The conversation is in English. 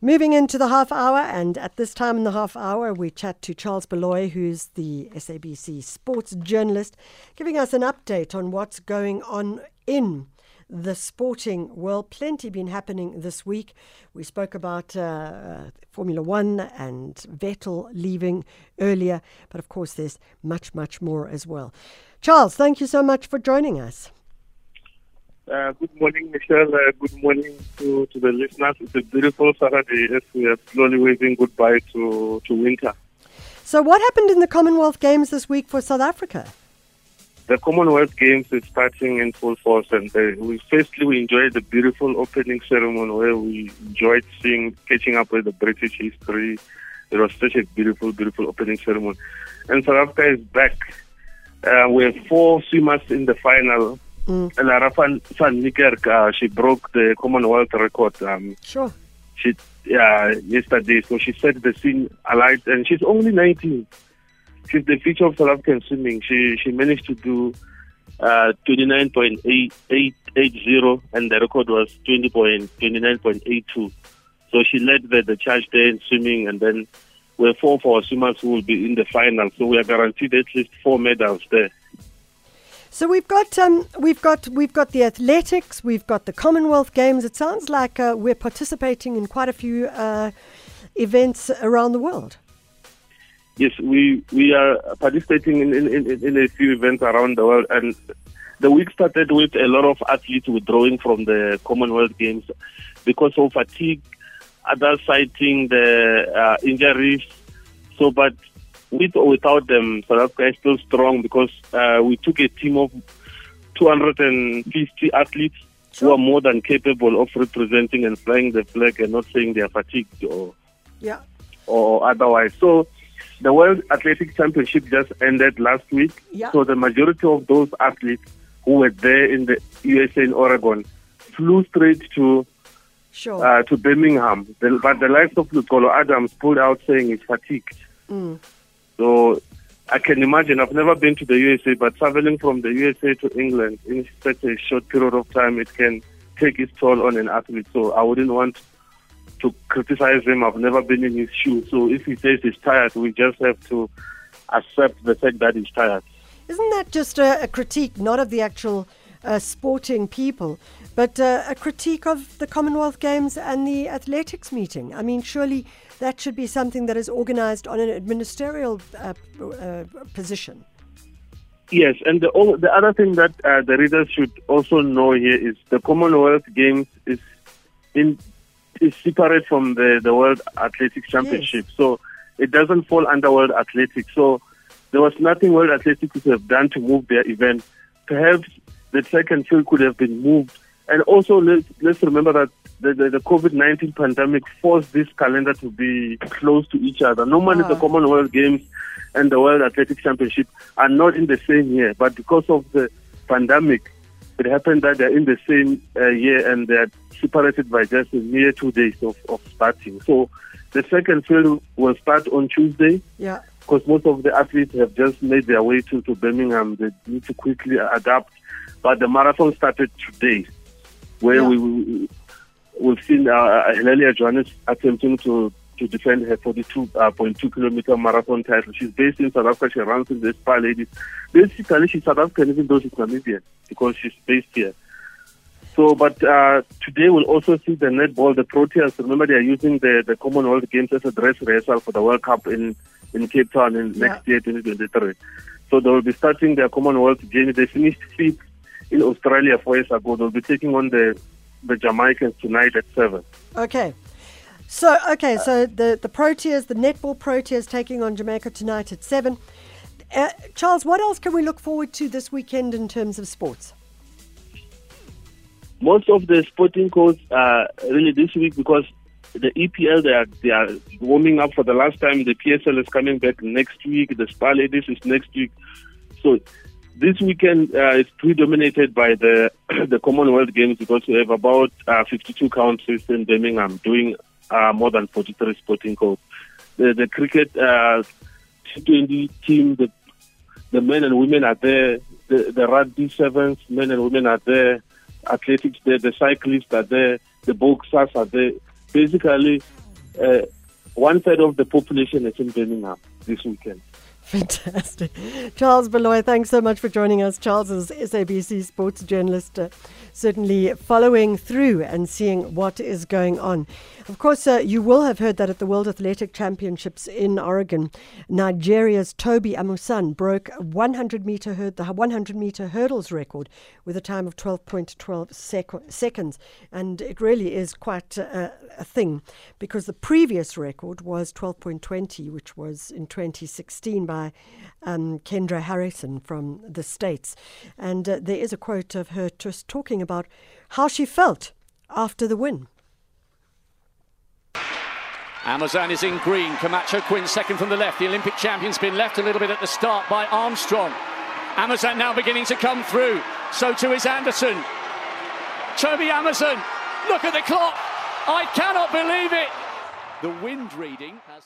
Moving into the half hour, and at this time in the half hour, we chat to Charles Baloyi, who's the SABC sports journalist, giving us an update on what's going on in the sporting world. Plenty been happening this week. We spoke about uh, Formula One and Vettel leaving earlier, but of course, there's much, much more as well. Charles, thank you so much for joining us. Uh, good morning, Michelle. Uh, good morning to, to the listeners. It's a beautiful Saturday as we are slowly waving goodbye to, to winter. So, what happened in the Commonwealth Games this week for South Africa? The Commonwealth Games is starting in full force, and uh, we firstly we enjoyed the beautiful opening ceremony where we enjoyed seeing catching up with the British history. It was such a beautiful, beautiful opening ceremony, and South Africa is back. Uh, we have four swimmers in the final Mm. Lara van, van Niekerk, uh, she broke the Commonwealth record. Um, sure. She, yeah, yesterday. So she set the scene alight, and she's only 19. She's the future of South African swimming. She she managed to do uh, 29.880, and the record was 20.29.82. So she led the, the charge there in swimming, and then we're four for our swimmers who will be in the final. So we are guaranteed at least four medals there. So we've got um, we've got we've got the athletics, we've got the Commonwealth Games. It sounds like uh, we're participating in quite a few uh, events around the world. Yes, we we are participating in, in, in, a few events around the world, and the week started with a lot of athletes withdrawing from the Commonwealth Games because of fatigue, others citing the uh, injuries. So, but with or without them, South Africa is still strong because uh, we took a team of 250 athletes sure. who are more than capable of representing and flying the flag and not saying they are fatigued or yeah or otherwise. So the World Athletic Championship just ended last week. Yeah. So the majority of those athletes who were there in the USA in Oregon flew straight to sure. uh, to Birmingham. The, but the likes of Luxolo Adams pulled out saying he's fatigued. Mm. So I can imagine, I've never been to the USA, but traveling from the USA to England in such a short period of time, it can take its toll on an athlete. So I wouldn't want to criticize him. I've never been in his shoes. So if he says he's tired, we just have to accept the fact that he's tired. Isn't that just a, a critique, not of the actual uh, sporting people, but uh, a critique of the Commonwealth Games and the athletics meeting? I mean, surely that should be something that is organized on an administerial uh, uh, position. Yes, and the, the other thing that uh, the readers should also know here is the Commonwealth Games is in is separate from the, the World Athletics Championship, yes. so it doesn't fall under World Athletics. So there was nothing World Athletics could have done to move their event. Perhaps the track and field could have been moved, and also let's, let's remember that the, the, the COVID 19 pandemic forced this calendar to be close to each other. Normally, the ah. Commonwealth Games and the World Athletics Championship are not in the same year, but because of the pandemic, it happened that they're in the same uh, year and they're separated by just a mere two days of, of starting. So the second field will start on Tuesday. Yeah. Because most of the athletes have just made their way to, to Birmingham. They need to quickly adapt. But the marathon started today, where yeah. we we've seen uh, uh Helalia Johannes attempting to to defend her 42.2 uh, kilometer marathon title. She's based in South Africa. She runs in the Spar Ladies. Basically, she's South African, even though she's Namibian, because she's based here. So, but uh, today we'll also see the netball, the Proteas. Remember, they are using the, the Commonwealth Games as a dress rehearsal for the World Cup in, in Cape Town in yeah. next year, 2023. So they will be starting their Commonwealth Games. They finished fifth in Australia four years ago. They'll be taking on the the Jamaicans tonight at seven. Okay. So okay, so the the Proteas, the netball Proteas, taking on Jamaica tonight at seven. Uh, Charles, what else can we look forward to this weekend in terms of sports? Most of the sporting codes are really this week because the EPL they are they are warming up for the last time. The PSL is coming back next week. The Spar Ladies is next week. So this weekend uh, is predominated by the the Commonwealth Games because we have about uh, 52 countries in Birmingham doing uh, more than 43 sporting codes. The, the cricket uh, T20 team, the the men and women are there. The, the rugby sevens, men and women are there. Athletics there. The cyclists are there. The boxers are there. Basically, uh, one third of the population is in Birmingham this weekend. Fantastic. Charles Baloyi, thanks so much for joining us. Charles is SABC sports journalist, uh, certainly following through and seeing what is going on. Of course, uh, you will have heard that at the World Athletic Championships in Oregon, Nigeria's Tobi Amusan broke 100 meter the 100 meter hurdles record with a time of 12.12 sec- seconds. And it really is quite a, a thing because the previous record was 12.20, which was in 2016 by um, Kendra Harrison from the States. And uh, there is a quote of her just talking about how she felt after the win. Amusan is in green. Camacho Quinn second from the left. The Olympic champion's been left a little bit at the start by Armstrong. Amusan now beginning to come through. So too is Anderson. Tobi Amusan, look at the clock. I cannot believe it. The wind reading has.